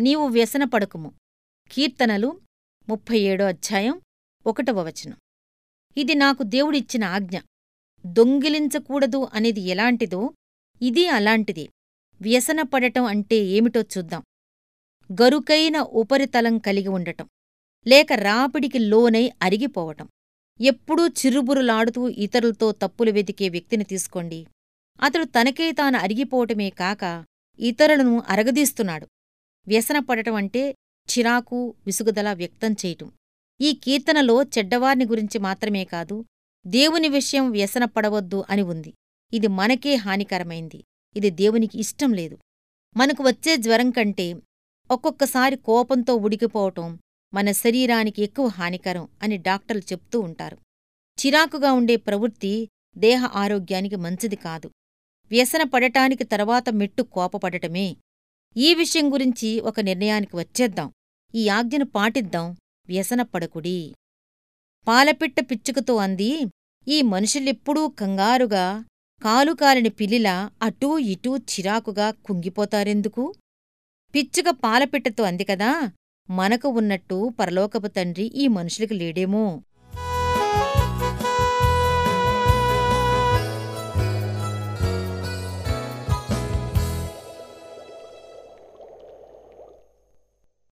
నీవు వ్యసనపడకుము కీర్తనలు ముప్పై ఏడో అధ్యాయం ఒకటవ వచనం. ఇది నాకు దేవుడిచ్చిన ఆజ్ఞ. దొంగిలించకూడదు అనేది ఎలాంటిదో ఇది అలాంటిదే. వ్యసనపడటం అంటే ఏమిటో చూద్దాం. గరుకైన ఉపరితలం కలిగి ఉండటం లేక రాపిడికి లోనై అరిగిపోవటం. ఎప్పుడూ చిరుబురులాడుతూ ఇతరులతో తప్పులు వెతికే వ్యక్తిని తీసుకోండి. అతడు తనకే తాను అరిగిపోవటమే కాక ఇతరులను అరగదీస్తున్నాడు. వ్యసనపడటం అంటే చిరాకు విసుగుదల వ్యక్తం చేయటం. ఈ కీర్తనలో చెడ్డవారిని గురించి మాత్రమే కాదు దేవుని విషయం వ్యసనపడవద్దు అని ఉంది. ఇది మనకే హానికరమైంది. ఇది దేవునికి ఇష్టం లేదు. మనకు వచ్చే జ్వరం కంటే ఒక్కొక్కసారి కోపంతో ఉడికిపోవటం మన శరీరానికి ఎక్కువ హానికరం అని డాక్టర్లు చెప్తూ ఉంటారు. చిరాకుగా ఉండే ప్రవృత్తి దేహ ఆరోగ్యానికి మంచిది కాదు. వ్యసన పడటానికి తర్వాత మెట్టు కోపపడటమే ఈ విషయం గురించి ఒక నిర్ణయానికి వచ్చేద్దాం. ఈ ఆజ్ఞను పాటిద్దాం. వ్యసనపడకుడి పాలపిట్ట పిచ్చుకతో అంది ఈ మనుషులెప్పుడూ కంగారుగా కాలుకాలిని పిల్లిలా అటూ ఇటూ చిరాకుగా కుంగిపోతారెందుకు? పిచ్చుక పాలపిట్టతో అంది కదా మనకు ఉన్నట్టు పరలోకపు తండ్రి ఈ మనుషులకి లేడేమో.